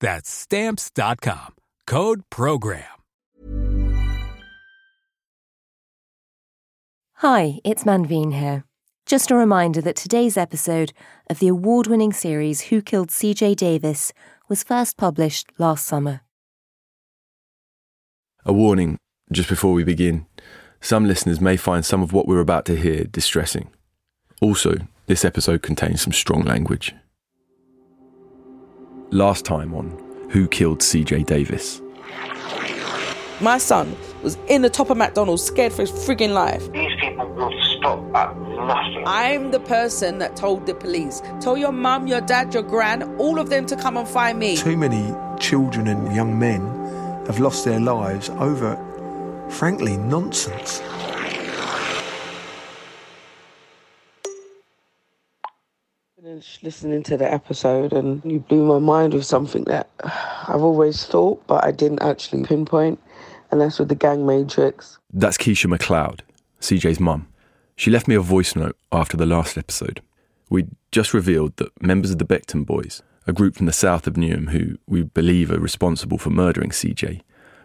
That's stamps.com. Code program. Hi, it's Manveen here. Just a reminder that today's episode of the award winning series Who Killed CJ Davis was first published last summer. A warning just before we begin. Some listeners may find some of what we're about to hear distressing. Also, this episode contains some strong language last time on Who Killed CJ Davis. My son was in the top of McDonald's, scared for his frigging life. These people will stop at nothing. I'm the person that told the police. Tell your mum, your dad, your gran, all of them to come and find me. Too many children and young men have lost their lives over, frankly, nonsense. Listening to the episode and you blew my mind with something that I've always thought, but I didn't actually pinpoint, and that's with the gang matrix. That's Keisha McLeod, CJ's mum. She left me a voice note after the last episode. We just revealed that members of the Beckton Boys, a group from the south of Newham who we believe are responsible for murdering CJ,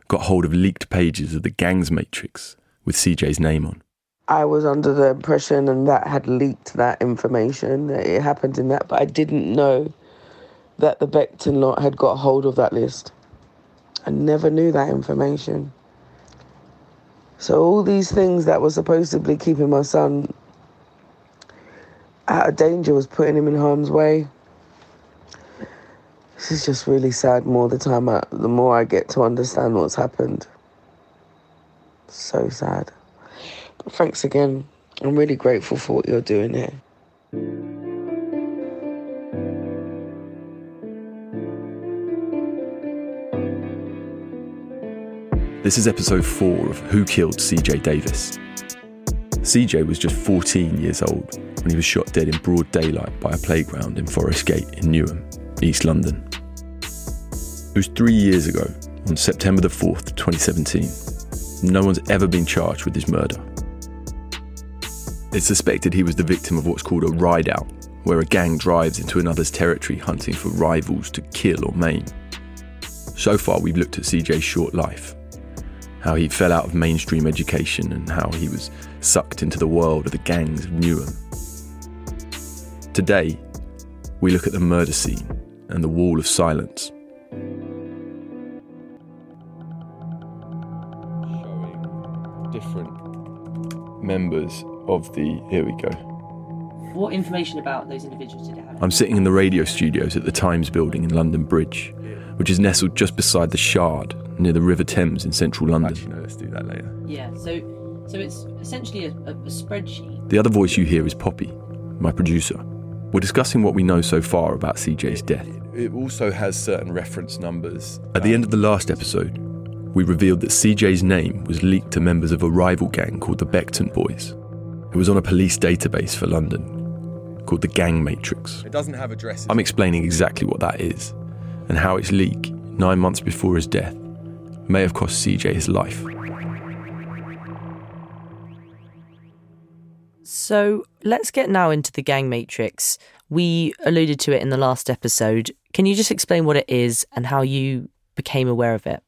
got hold of leaked pages of the gang's matrix with CJ's name on. I was under the impression, and that had leaked that information that it happened in that, but I didn't know that the Beckton lot had got hold of that list. I never knew that information. So all these things that were supposedly keeping my son out of danger was putting him in harm's way. This is just really sad. More the time, I, the more I get to understand what's happened. So sad. Thanks again. I'm really grateful for what you're doing here. This is episode 4 of Who Killed CJ Davis. CJ was just 14 years old when he was shot dead in broad daylight by a playground in Forest Gate in Newham, East London. It was three years ago, on September the 4th, 2017. No one's ever been charged with his murder. It's suspected he was the victim of what's called a ride out, where a gang drives into another's territory hunting for rivals to kill or maim. So far, we've looked at CJ's short life, how he fell out of mainstream education, and how he was sucked into the world of the gangs of Newham. Today, we look at the murder scene and the wall of silence. Showing different members of the. Here we go. What information about those individuals did it have? I'm sitting in the radio studios at the Times building in London Bridge, which is nestled just beside the Shard near the River Thames in central London. Actually, no, let's do that later. Yeah, so so it's essentially a, a, a spreadsheet. The other voice you hear is Poppy, my producer. We're discussing what we know so far about CJ's death. It also has certain reference numbers. At the end of the last episode, we revealed that CJ's name was leaked to members of a rival gang called the Beckton Boys. It was on a police database for London called the Gang Matrix. It doesn't have addresses. I'm explaining exactly what that is and how its leak, nine months before his death, may have cost CJ his life. So let's get now into the gang matrix. We alluded to it in the last episode. Can you just explain what it is and how you became aware of it?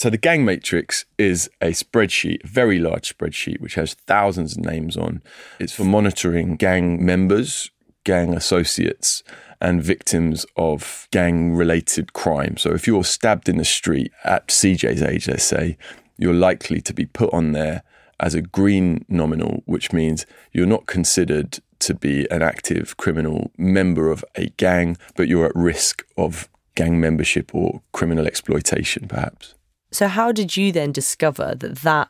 So the gang matrix is a spreadsheet, a very large spreadsheet, which has thousands of names on. It's for monitoring gang members, gang associates, and victims of gang related crime. So if you're stabbed in the street at CJ's age, let's say, you're likely to be put on there as a green nominal, which means you're not considered to be an active criminal member of a gang, but you're at risk of gang membership or criminal exploitation, perhaps. So, how did you then discover that that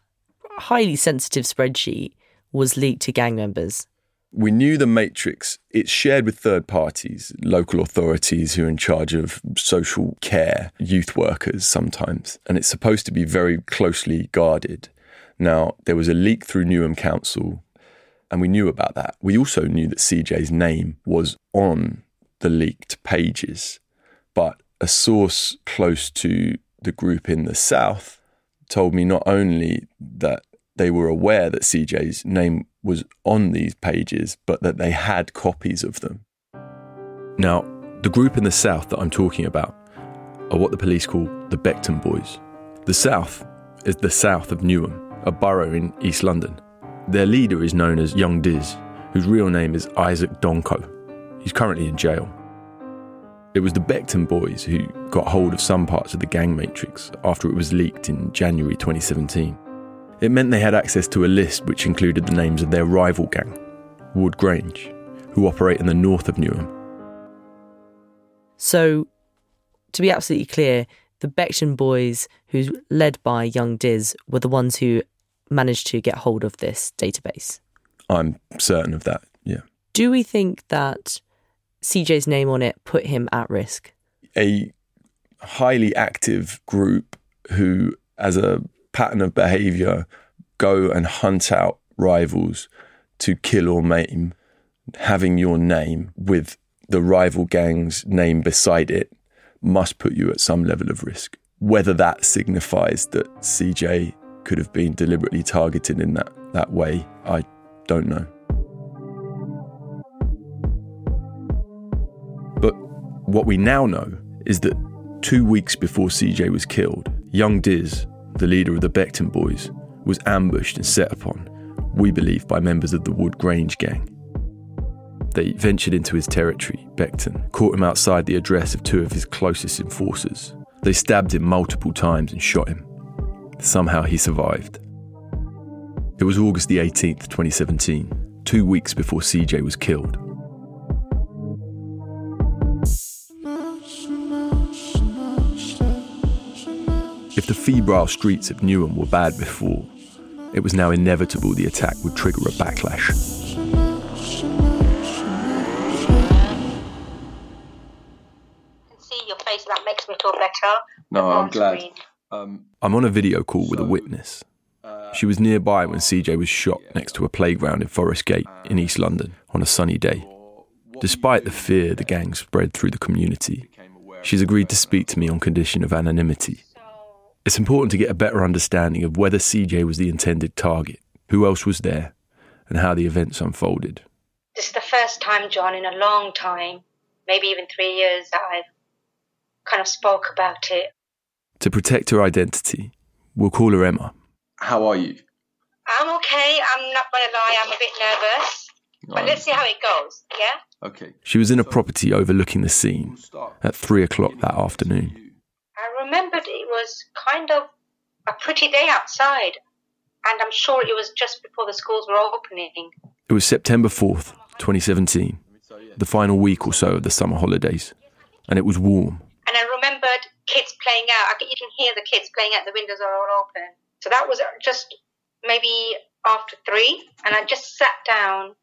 highly sensitive spreadsheet was leaked to gang members? We knew the matrix, it's shared with third parties, local authorities who are in charge of social care, youth workers sometimes, and it's supposed to be very closely guarded. Now, there was a leak through Newham Council, and we knew about that. We also knew that CJ's name was on the leaked pages, but a source close to the group in the South told me not only that they were aware that CJ's name was on these pages, but that they had copies of them. Now, the group in the South that I'm talking about are what the police call the Beckton Boys. The South is the south of Newham, a borough in East London. Their leader is known as Young Diz, whose real name is Isaac Donko. He's currently in jail. It was the Beckton boys who got hold of some parts of the gang matrix after it was leaked in January 2017. It meant they had access to a list which included the names of their rival gang, Woodgrange, who operate in the north of Newham. So, to be absolutely clear, the Beckton boys, who's led by young Diz, were the ones who managed to get hold of this database. I'm certain of that, yeah. Do we think that CJ's name on it put him at risk? A highly active group who, as a pattern of behavior, go and hunt out rivals to kill or maim, having your name with the rival gang's name beside it must put you at some level of risk. Whether that signifies that CJ could have been deliberately targeted in that, that way, I don't know. What we now know is that two weeks before CJ was killed, young Diz, the leader of the Beckton boys, was ambushed and set upon, we believe, by members of the Woodgrange gang. They ventured into his territory, Beckton, caught him outside the address of two of his closest enforcers. They stabbed him multiple times and shot him. Somehow he survived. It was August the 18th, 2017, two weeks before CJ was killed. The febrile streets of Newham were bad before, it was now inevitable the attack would trigger a backlash. see your face, that makes me feel better. No, I'm glad. Um, I'm on a video call with a witness. She was nearby when CJ was shot next to a playground in Forest Gate in East London on a sunny day. Despite the fear the gang spread through the community, she's agreed to speak to me on condition of anonymity. It's important to get a better understanding of whether CJ was the intended target, who else was there, and how the events unfolded. This is the first time, John, in a long time, maybe even three years, that I've kind of spoke about it. To protect her identity, we'll call her Emma. How are you? I'm okay. I'm not going to lie. I'm a bit nervous. But let's see how it goes. Yeah? Okay. She was in a property overlooking the scene at three o'clock that afternoon. I remembered it was kind of a pretty day outside. And I'm sure it was just before the schools were opening. It was September 4th, 2017, the final week or so of the summer holidays, and it was warm. And I remembered kids playing out. I could, you can hear the kids playing out. The windows are all open. So that was just maybe after three. And I just sat down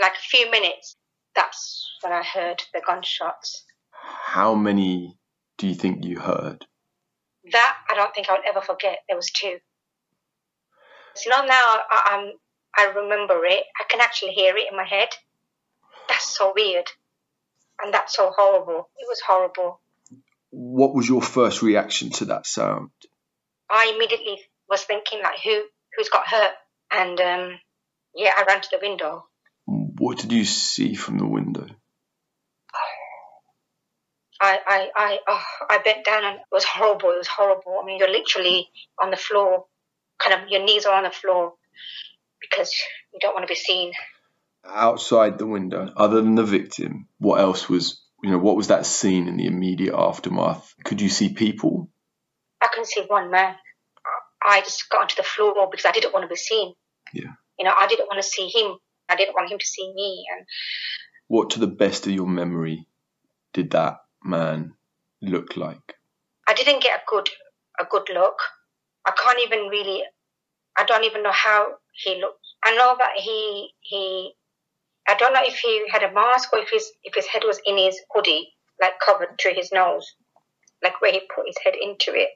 like a few minutes. That's when I heard the gunshots. How many do you think you heard? That I don't think I'll ever forget. There was two. So now, now I, I'm, I remember it. I can actually hear it in my head. That's so weird. And that's so horrible. It was horrible. What was your first reaction to that sound? I immediately was thinking like, who who's got hurt? And um, yeah, I ran to the window. What did you see from the window? I I I oh, I bent down and it was horrible. It was horrible. I mean, you're literally on the floor, kind of your knees are on the floor because you don't want to be seen. Outside the window, other than the victim, what else was, you know, what was that scene in the immediate aftermath? Could you see people? I can see one man. I just got onto the floor because I didn't want to be seen. Yeah. You know, I didn't want to see him. I didn't want him to see me. And What, to the best of your memory, did that man look like? I didn't get a good a good look. I can't even really. I don't even know how he looked. I know that he he. I don't know if he had a mask or if his if his head was in his hoodie, like covered to his nose, like where he put his head into it.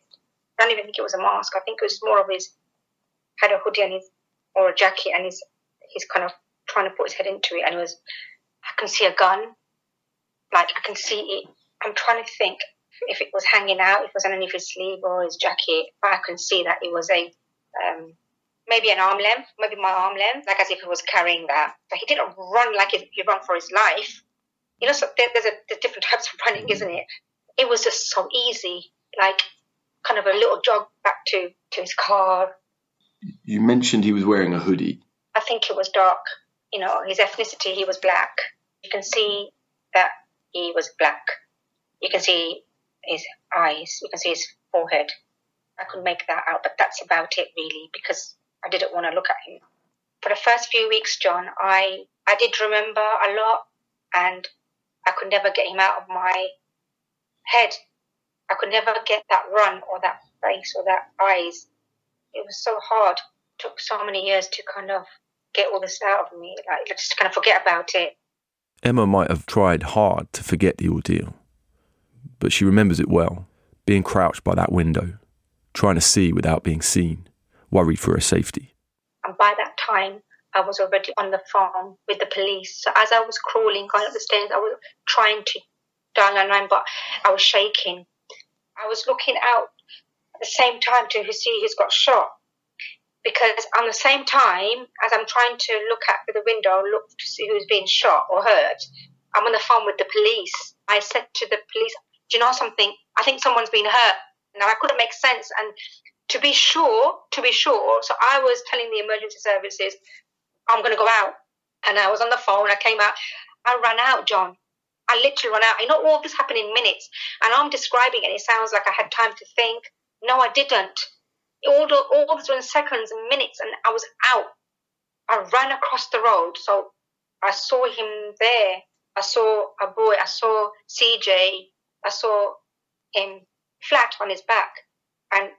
I don't even think it was a mask. I think it was more of his had a hoodie and his or a jacket and he's he's kind of trying to put his head into it and it was I can see a gun. Like I can see it. I'm trying to think if it was hanging out, if it was underneath his sleeve or his jacket, but I can see that it was a um, maybe an arm length, maybe my arm length, like as if he was carrying that. But he didn't run like he he run for his life. You know, so there, there's a there's different types of running, isn't it? It was just so easy, like kind of a little jog back to to his car. You mentioned he was wearing a hoodie. I think it was dark. You know, his ethnicity, he was black. You can see that he was black. You can see his eyes. You can see his forehead. I could make that out, but that's about it really because I didn't want to look at him. For the first few weeks, John, I I did remember a lot, and I could never get him out of my head. I could never get that run or that face or that eyes. It was so hard. It took so many years to kind of get all this out of me. Like just kind of forget about it. Emma might have tried hard to forget the ordeal, but she remembers it well, being crouched by that window, trying to see without being seen, worried for her safety. And by that time, I was already on the phone with the police. So as I was crawling, going up the stairs, I was trying to dial 999, but I was shaking. I was looking out at the same time to see who's got shot. Because on the same time, as I'm trying to look out through the window, look to see who's being shot or hurt, I'm on the phone with the police. I said to the police, Do you know something? I think someone's been hurt. Now, I couldn't make sense. And to be sure, to be sure, so I was telling the emergency services, I'm going to go out. And I was on the phone. I came out. I ran out, John. I literally ran out. You know, all this happened in minutes. And I'm describing it. It sounds like I had time to think. No, I didn't. All, the, all this was in seconds and minutes, and I was out. I ran across the road. So I saw him there. I saw a boy. I saw CJ. I saw him flat on his back. And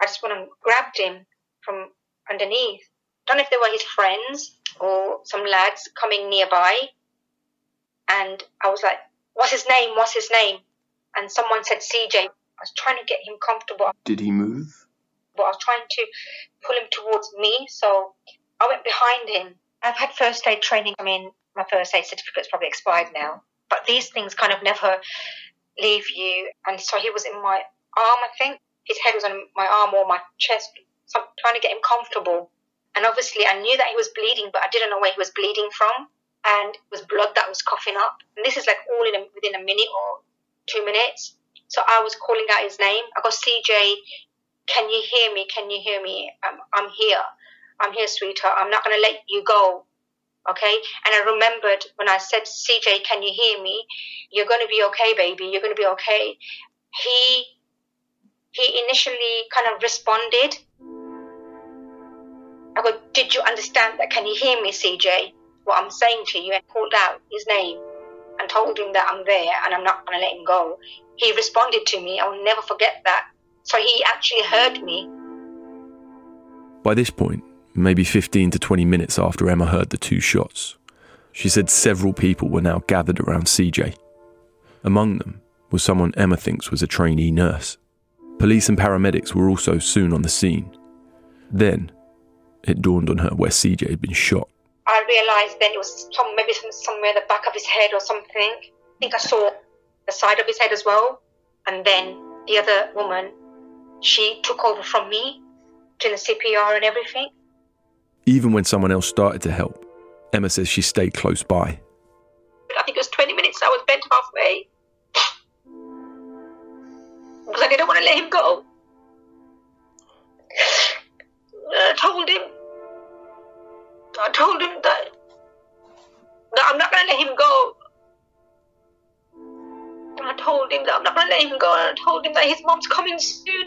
I just went and grabbed him from underneath. I don't know if they were his friends or some lads coming nearby. And I was like, What's his name? What's his name? And someone said CJ. I was trying to get him comfortable. Did he move? But I was trying to pull him towards me. So I went behind him. I've had first aid training. I mean, my first aid certificate's probably expired now. But these things kind of never leave you. And so he was in my arm, I think. His head was on my arm or my chest. So I'm trying to get him comfortable. And obviously, I knew that he was bleeding, but I didn't know where he was bleeding from. And it was blood that was coughing up. And this is like all in a, within a minute or two minutes. So I was calling out his name. I go, CJ, can you hear me? Can you hear me? I'm, I'm here. I'm here, sweetheart. I'm not going to let you go. Okay? And I remembered when I said, CJ, can you hear me? You're going to be okay, baby. You're going to be okay. He he initially kind of responded. I go, Did you understand that? Can you hear me, CJ? What I'm saying to you, and called out his name and told him that I'm there and I'm not going to let him go. He responded to me. I will never forget that. So he actually heard me. By this point, maybe 15 to 20 minutes after Emma heard the two shots, she said several people were now gathered around CJ. Among them was someone Emma thinks was a trainee nurse. Police and paramedics were also soon on the scene. Then, it dawned on her where CJ had been shot. I realised then it was some, maybe some, somewhere in the back of his head or something. I think I saw the side of his head as well. And then the other woman, she took over from me, doing the CPR and everything. Even when someone else started to help, Emma says she stayed close by. I think it was 20 minutes I was bent halfway. Because I didn't want to let him go. I told him, I told him that, that I'm not going to let him go. I told him that I'm not going to let him go. I told him that his mom's coming soon.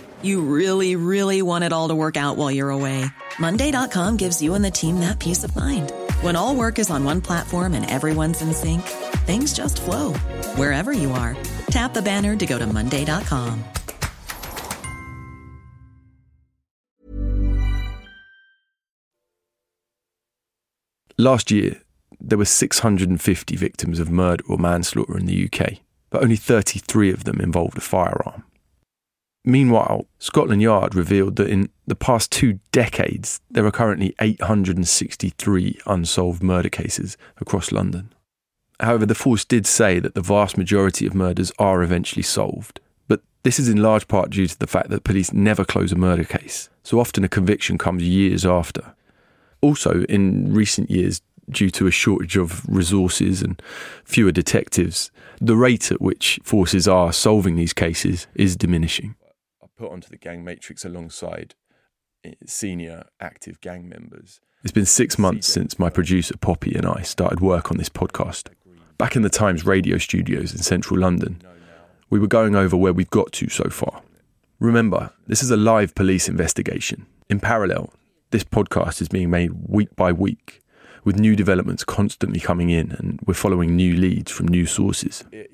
You really, really want it all to work out while you're away. Monday.com gives you and the team that peace of mind. When all work is on one platform and everyone's in sync, things just flow wherever you are. Tap the banner to go to Monday.com. Last year, there were 650 victims of murder or manslaughter in the UK, but only 33 of them involved a firearm. Meanwhile, Scotland Yard revealed that in the past two decades, there are currently 863 unsolved murder cases across London. However, the force did say that the vast majority of murders are eventually solved, but this is in large part due to the fact that police never close a murder case, so often a conviction comes years after. Also, in recent years, due to a shortage of resources and fewer detectives, the rate at which forces are solving these cases is diminishing put onto the gang matrix alongside eh, senior active gang members. It's been six months since my producer Poppy and I started work on this podcast. Back in the Times radio studios in central London, we were going over where we've got to so far. Remember, this is a live police investigation. In parallel, this podcast is being made week by week, with new developments constantly coming in, and we're following new leads from new sources. It,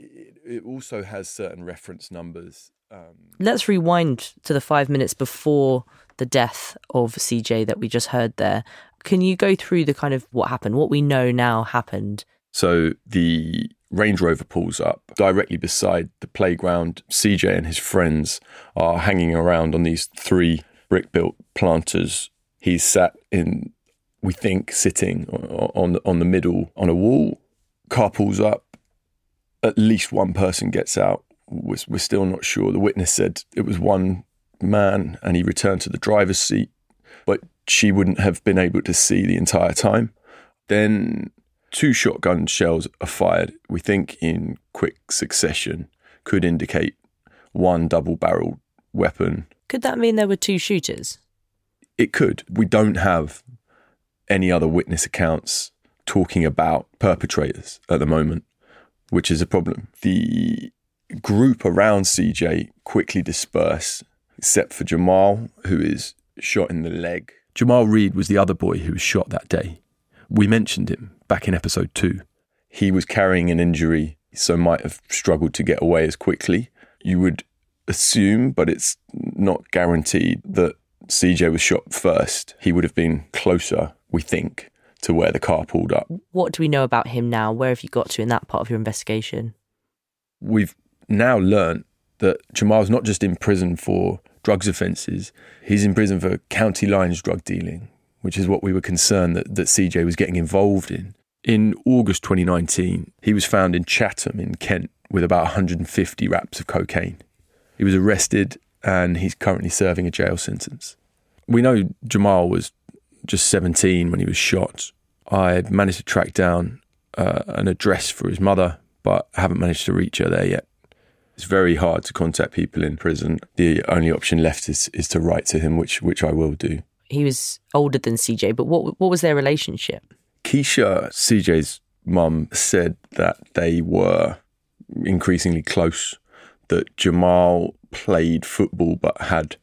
it, also has certain reference numbers um, Let's rewind to the five minutes before the death of CJ that we just heard there. Can you go through the kind of what happened, what we know now happened? So the Range Rover pulls up directly beside the playground. CJ and his friends are hanging around on these three brick built planters. He's sat in, we think, sitting on, on the middle on a wall. Car pulls up. At least one person gets out we're, we're still not sure. The witness said it was one man and he returned to the driver's seat, but she wouldn't have been able to see the entire time. Then two shotgun shells are fired, we think in quick succession, could indicate one double barreled weapon. Could that mean there were two shooters? It could. We don't have any other witness accounts talking about perpetrators at the moment, which is a problem. The group around CJ quickly disperse, except for Jamal, who is shot in the leg. Jamal Reed was the other boy who was shot that day. We mentioned him back in episode two. He was carrying an injury, so might have struggled to get away as quickly. You would assume, but it's not guaranteed, that CJ was shot first. He would have been closer, we think, to where the car pulled up. What do we know about him now? Where have you got to in that part of your investigation? We've now learnt that Jamal's not just in prison for drugs offences, he's in prison for county lines drug dealing, which is what we were concerned that, that CJ was getting involved in. In August 2019, he was found in Chatham in Kent with about 150 wraps of cocaine. He was arrested and he's currently serving a jail sentence. We know Jamal was just 17 when he was shot. I managed to track down uh, an address for his mother, but I haven't managed to reach her there yet. It's very hard to contact people in prison. The only option left is is to write to him, which which I will do. He was older than CJ, but what what was their relationship? Keisha, CJ's mum, said that they were increasingly close. That Jamal played football but had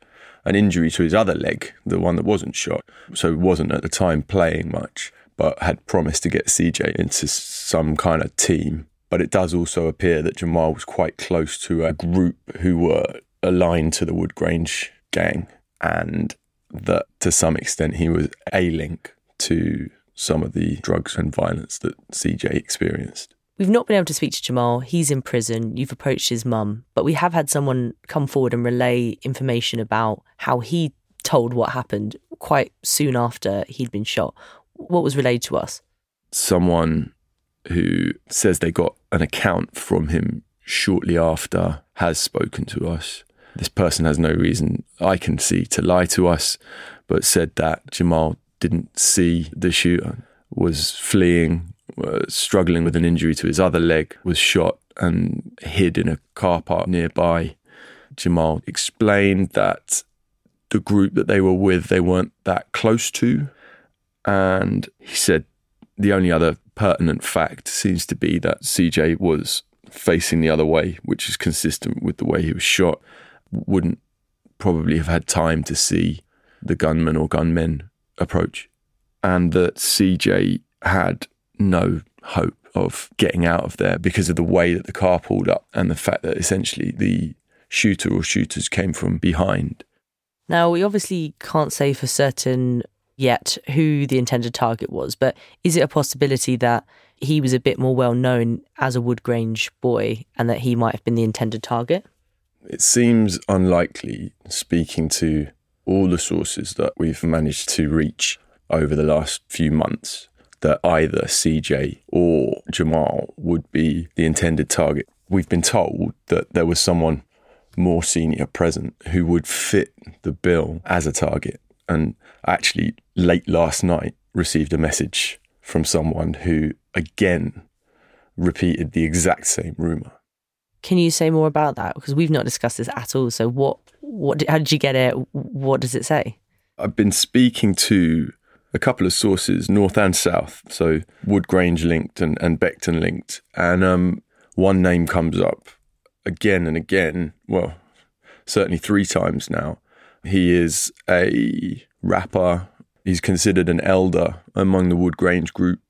an injury to his other leg, the one that wasn't shot, so wasn't at the time playing much, but had promised to get CJ into some kind of team but it does also appear that Jamal was quite close to a group who were aligned to the Woodgrange gang. And that to some extent he was a link to some of the drugs and violence that CJ experienced. We've not been able to speak to Jamal. He's in prison. You've approached his mum, but we have had someone come forward and relay information about how he told what happened quite soon after he'd been shot. What was relayed to us? Someone who says they got an account from him shortly after has spoken to us. This person has no reason I can see to lie to us, but said that Jamal didn't see the shooter, was fleeing, was struggling with an injury to his other leg, was shot and hid in a car park nearby. Jamal explained that the group that they were with, they weren't that close to. And he said the only other pertinent fact seems to be that CJ was facing the other way, which is consistent with the way he was shot. Wouldn't probably have had time to see the gunman or gunmen approach. And that CJ had no hope of getting out of there because of the way that the car pulled up and the fact that essentially the shooter or shooters came from behind. Now, we obviously can't say for certain yet who the intended target was, but is it a possibility that he was a bit more well known as a Woodgrange boy and that he might have been the intended target? It seems unlikely, speaking to all the sources that we've managed to reach over the last few months, that either CJ or Jamal would be the intended target. We've been told that there was someone more senior present who would fit the bill as a target. And actually, late last night, received a message from someone who again repeated the exact same rumor. Can you say more about that? Because we've not discussed this at all. So, what, what, how did you get it? What does it say? I've been speaking to a couple of sources, north and south, so Woodgrange linked and, and Beckton linked, and um, one name comes up again and again. Well, certainly three times now. He is a rapper. He's considered an elder among the Woodgrange group.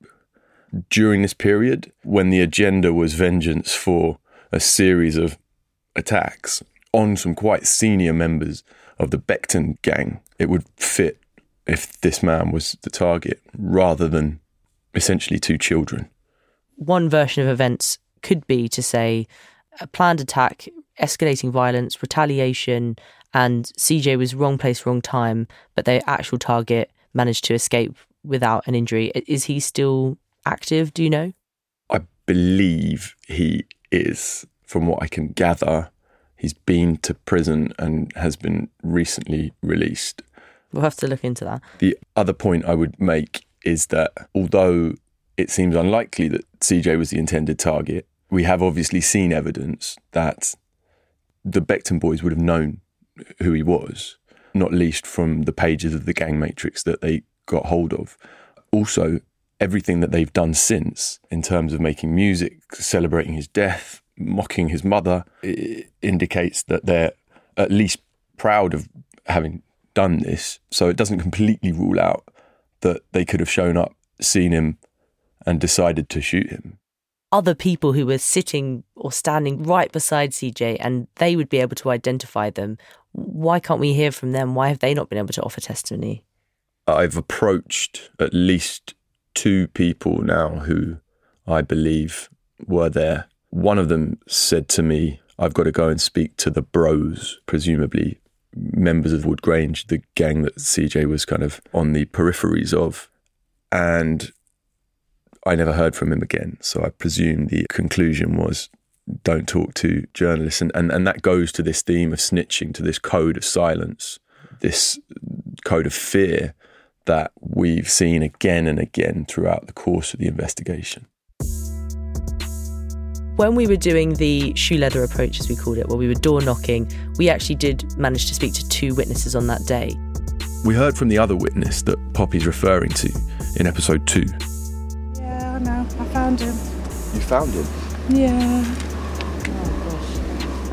During this period, when the agenda was vengeance for a series of attacks on some quite senior members of the Beckton gang, it would fit if this man was the target rather than essentially two children. One version of events could be to say a planned attack, escalating violence, retaliation, and CJ was wrong place, wrong time, but their actual target managed to escape without an injury. Is he still active? Do you know? I believe he is, from what I can gather. He's been to prison and has been recently released. We'll have to look into that. The other point I would make is that although it seems unlikely that CJ was the intended target, we have obviously seen evidence that the Beckton boys would have known who he was, not least from the pages of the gang matrix that they got hold of. Also, everything that they've done since in terms of making music, celebrating his death, mocking his mother, indicates that they're at least proud of having done this. So it doesn't completely rule out that they could have shown up, seen him, and decided to shoot him. Other people who were sitting or standing right beside CJ and they would be able to identify them. Why can't we hear from them? Why have they not been able to offer testimony? I've approached at least two people now who I believe were there. One of them said to me, I've got to go and speak to the bros, presumably members of Woodgrange, the gang that CJ was kind of on the peripheries of. And I never heard from him again. So I presume the conclusion was don't talk to journalists. And, and, and that goes to this theme of snitching, to this code of silence, this code of fear that we've seen again and again throughout the course of the investigation. When we were doing the shoe leather approach, as we called it, where we were door knocking, we actually did manage to speak to two witnesses on that day. We heard from the other witness that Poppy's referring to in episode two. Yeah, I know. I found him. You found him? Yeah.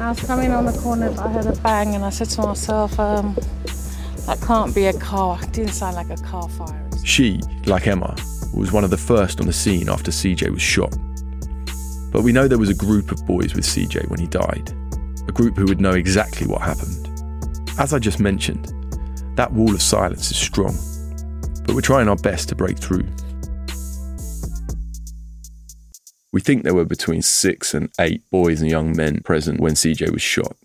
I was coming on the corner, but I heard a bang, and I said to myself, um, that can't be a car. It didn't sound like a car fire. She, like Emma, was one of the first on the scene after CJ was shot. But we know there was a group of boys with CJ when he died, a group who would know exactly what happened. As I just mentioned, That wall of silence is strong, but we're trying our best to break through. We think there were between six and eight boys and young men present when CJ was shot.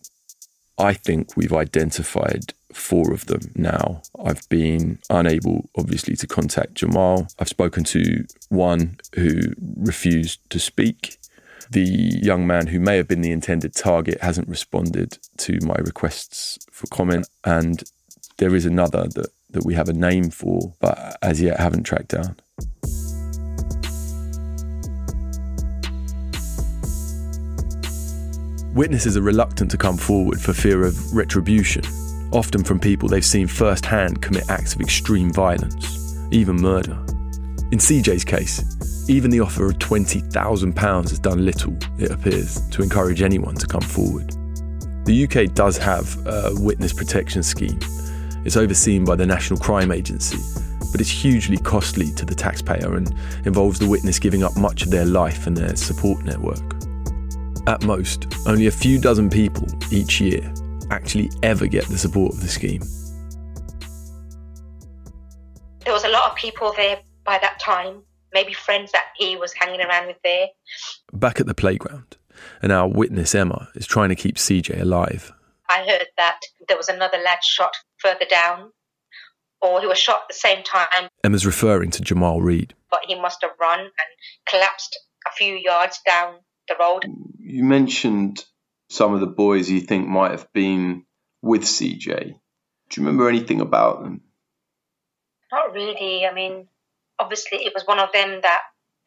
I think we've identified four of them now. I've been unable, obviously, to contact Jamal. I've spoken to one who refused to speak. The young man who may have been the intended target hasn't responded to my requests for comment. And there is another that, that we have a name for, but as yet haven't tracked down. Witnesses are reluctant to come forward for fear of retribution, often from people they've seen firsthand commit acts of extreme violence, even murder. In CJ's case, even the offer of £20,000 has done little, it appears, to encourage anyone to come forward. The UK does have a witness protection scheme. It's overseen by the National Crime Agency, but it's hugely costly to the taxpayer and involves the witness giving up much of their life and their support network. At most, only a few dozen people each year actually ever get the support of the scheme. There was a lot of people there by that time, maybe friends that he was hanging around with there. Back at the playground, and our witness Emma is trying to keep CJ alive. I heard that there was another lad shot further down, or he was shot at the same time, Emma's referring to Jamal Reed. but he must have run and collapsed a few yards down the road. You mentioned some of the boys you think might have been with CJ. Do you remember anything about them? Not really. I mean, obviously, it was one of them that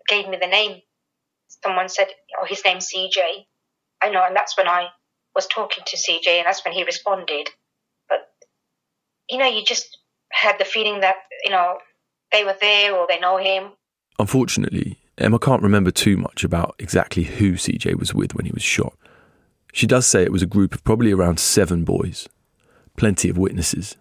gave me the name. Someone said, "Oh, his name's CJ." I know, and that's when I was talking to CJ, and that's when he responded. But you know, you just had the feeling that you know they were there or they know him. Unfortunately, Emma can't remember too much about exactly who CJ was with when he was shot. She does say it was a group of probably around seven boys, plenty of witnesses.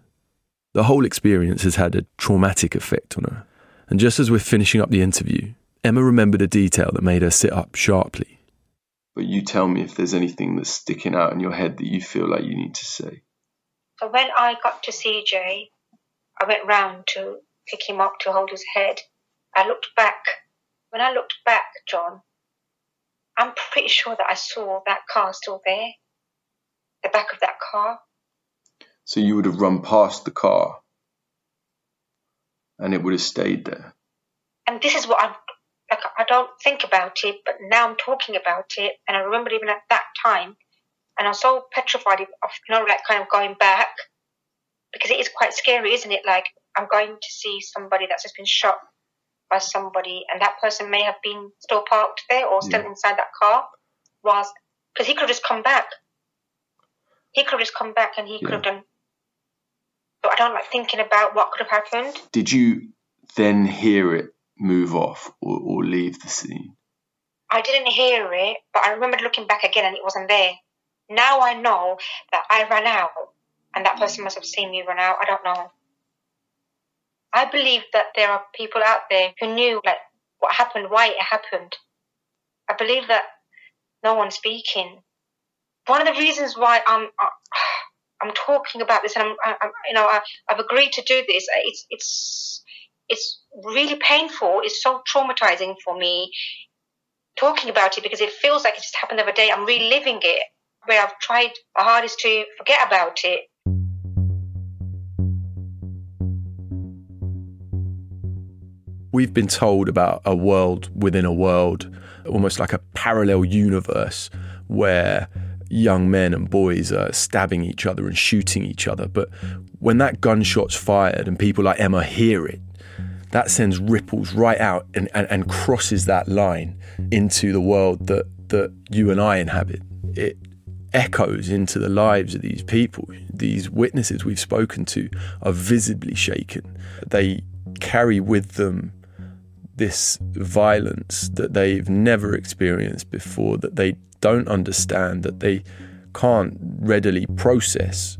The whole experience has had a traumatic effect on her, and just as we're finishing up the interview, Emma remembered a detail that made her sit up sharply. But you tell me if there's anything that's sticking out in your head that you feel like you need to say. So when I got to CJ, I went round to pick him up to hold his head. I looked back. When I looked back, John, I'm pretty sure that I saw that car still there, the back of that car. So you would have run past the car and it would have stayed there. And this is what I'm like. I don't think about it, but now I'm talking about it, and I remember even at that time, and I'm so petrified of you know, like kind of going back because it is quite scary, isn't it? Like I'm going to see somebody that's just been shot by somebody, and that person may have been still parked there or still inside that car, whilst because he could have just come back. He could have just come back, and he could have done. But I don't like thinking about what could have happened. Did you then hear it move off or, or leave the scene? I didn't hear it, but I remembered looking back again and it wasn't there. Now I know that I ran out and that mm. person must have seen me run out. I don't know. I believe that there are people out there who knew like what happened, why it happened. I believe that no one's speaking. One of the reasons why I'm uh, I'm talking about this and I'm, I'm you know I, I've agreed to do this. It's it's it's really painful. It's so traumatizing for me talking about it because it feels like it just happened the other day. I'm reliving it where I've tried my hardest to forget about it. We've been told about a world within a world, almost like a parallel universe where young men and boys are stabbing each other and shooting each other. But when that gunshot's fired and people like Emma hear it, that sends ripples right out and, and, and crosses that line into the world that, that you and I inhabit. It echoes into the lives of these people. These witnesses we've spoken to are visibly shaken. They carry with them this violence that they've never experienced before, that they don't understand, that they can't readily process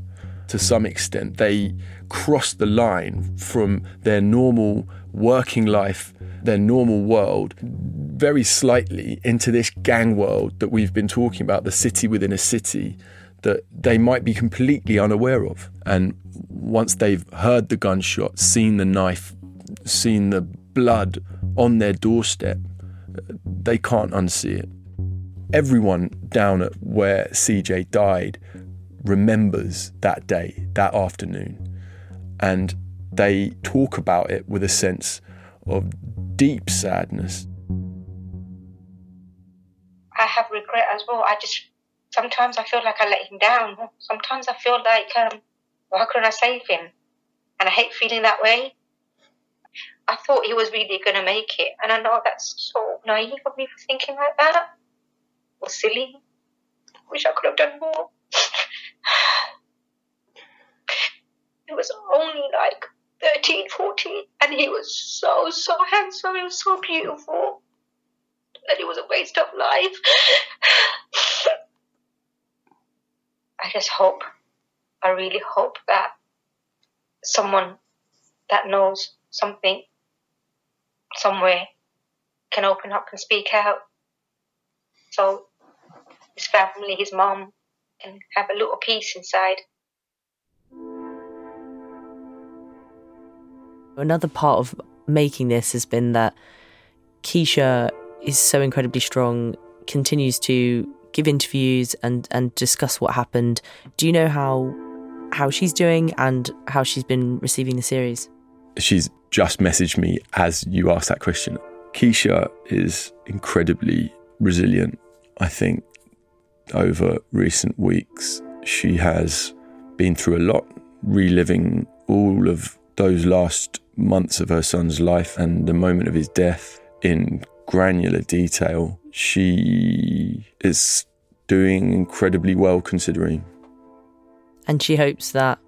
to some extent. They cross the line from their normal working life, their normal world, very slightly into this gang world that we've been talking about, the city within a city, that they might be completely unaware of. And once they've heard the gunshot, seen the knife, seen the blood on their doorstep, they can't unsee it. Everyone down at where CJ died remembers that day, that afternoon, and they talk about it with a sense of deep sadness. I have regret as well. I just sometimes I feel like I let him down. Sometimes I feel like um, why couldn't I save him? And I hate feeling that way. I thought he was really going to make it, and I know that's so naive of me for thinking like that. Or silly. Wish I could have done more. he was only like 13, 14, and he was so, so handsome. He was so beautiful. And it was a waste of life. I just hope, I really hope that someone that knows something somewhere can open up and speak out. So his family, his mom, can have a little peace inside. Another part of making this has been that Keisha is so incredibly strong, continues to give interviews and, and discuss what happened. Do you know how how she's doing and how she's been receiving the series? She's just message me as you ask that question. Keisha is incredibly resilient. I think over recent weeks, she has been through a lot, reliving all of those last months of her son's life and the moment of his death in granular detail. She is doing incredibly well considering. And she hopes that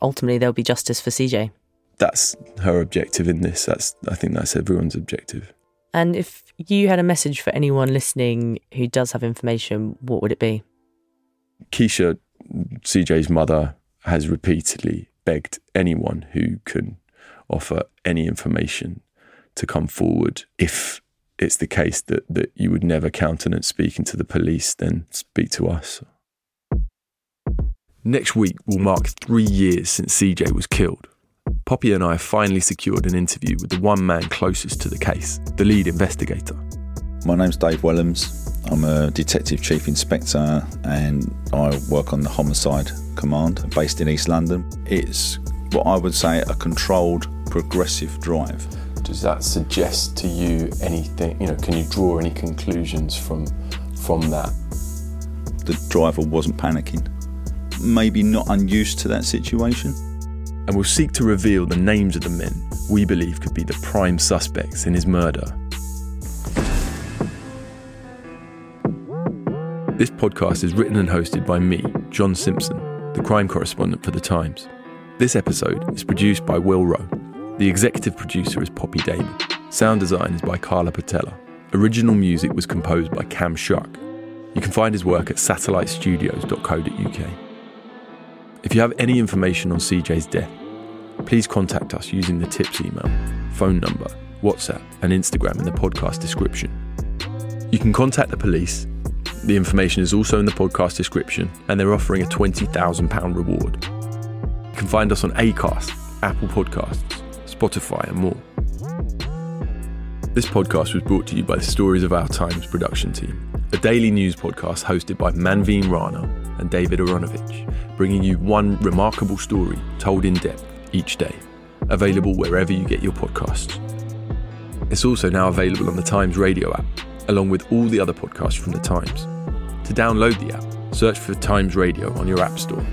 ultimately there'll be justice for CJ. That's her objective in this. That's I think that's everyone's objective. And if you had a message for anyone listening who does have information, what would it be? Keisha, CJ's mother, has repeatedly begged anyone who can offer any information to come forward. If it's the case that, that you would never countenance speaking to the police, then speak to us. Next week will mark three years since CJ was killed. Poppy and I have finally secured an interview with the one man closest to the case, the lead investigator. My name's Dave Wellams. I'm a Detective Chief Inspector and I work on the Homicide Command based in East London. It's what I would say a controlled progressive drive. Does that suggest to you anything? You know, can you draw any conclusions from from that? The driver wasn't panicking. Maybe not unused to that situation. And we'll seek to reveal the names of the men we believe could be the prime suspects in his murder. This podcast is written and hosted by me, John Simpson, the crime correspondent for The Times. This episode is produced by Will Rowe. The executive producer is Poppy Damon. Sound design is by Carla Patella. Original music was composed by Cam Shuck. You can find his work at satellitestudios.co.uk. If you have any information on CJ's death, please contact us using the tips email, phone number, WhatsApp, and Instagram in the podcast description. You can contact the police. The information is also in the podcast description, and they're offering a £20,000 reward. You can find us on Acast, Apple Podcasts, Spotify, and more. This podcast was brought to you by the Stories of Our Times production team, a daily news podcast hosted by Manveen Rana and David Aaronovitch, bringing you one remarkable story told in depth each day, available wherever you get your podcasts. It's also now available on the Times radio app, along with all the other podcasts from the Times. To download the app, search for Times Radio on your App Store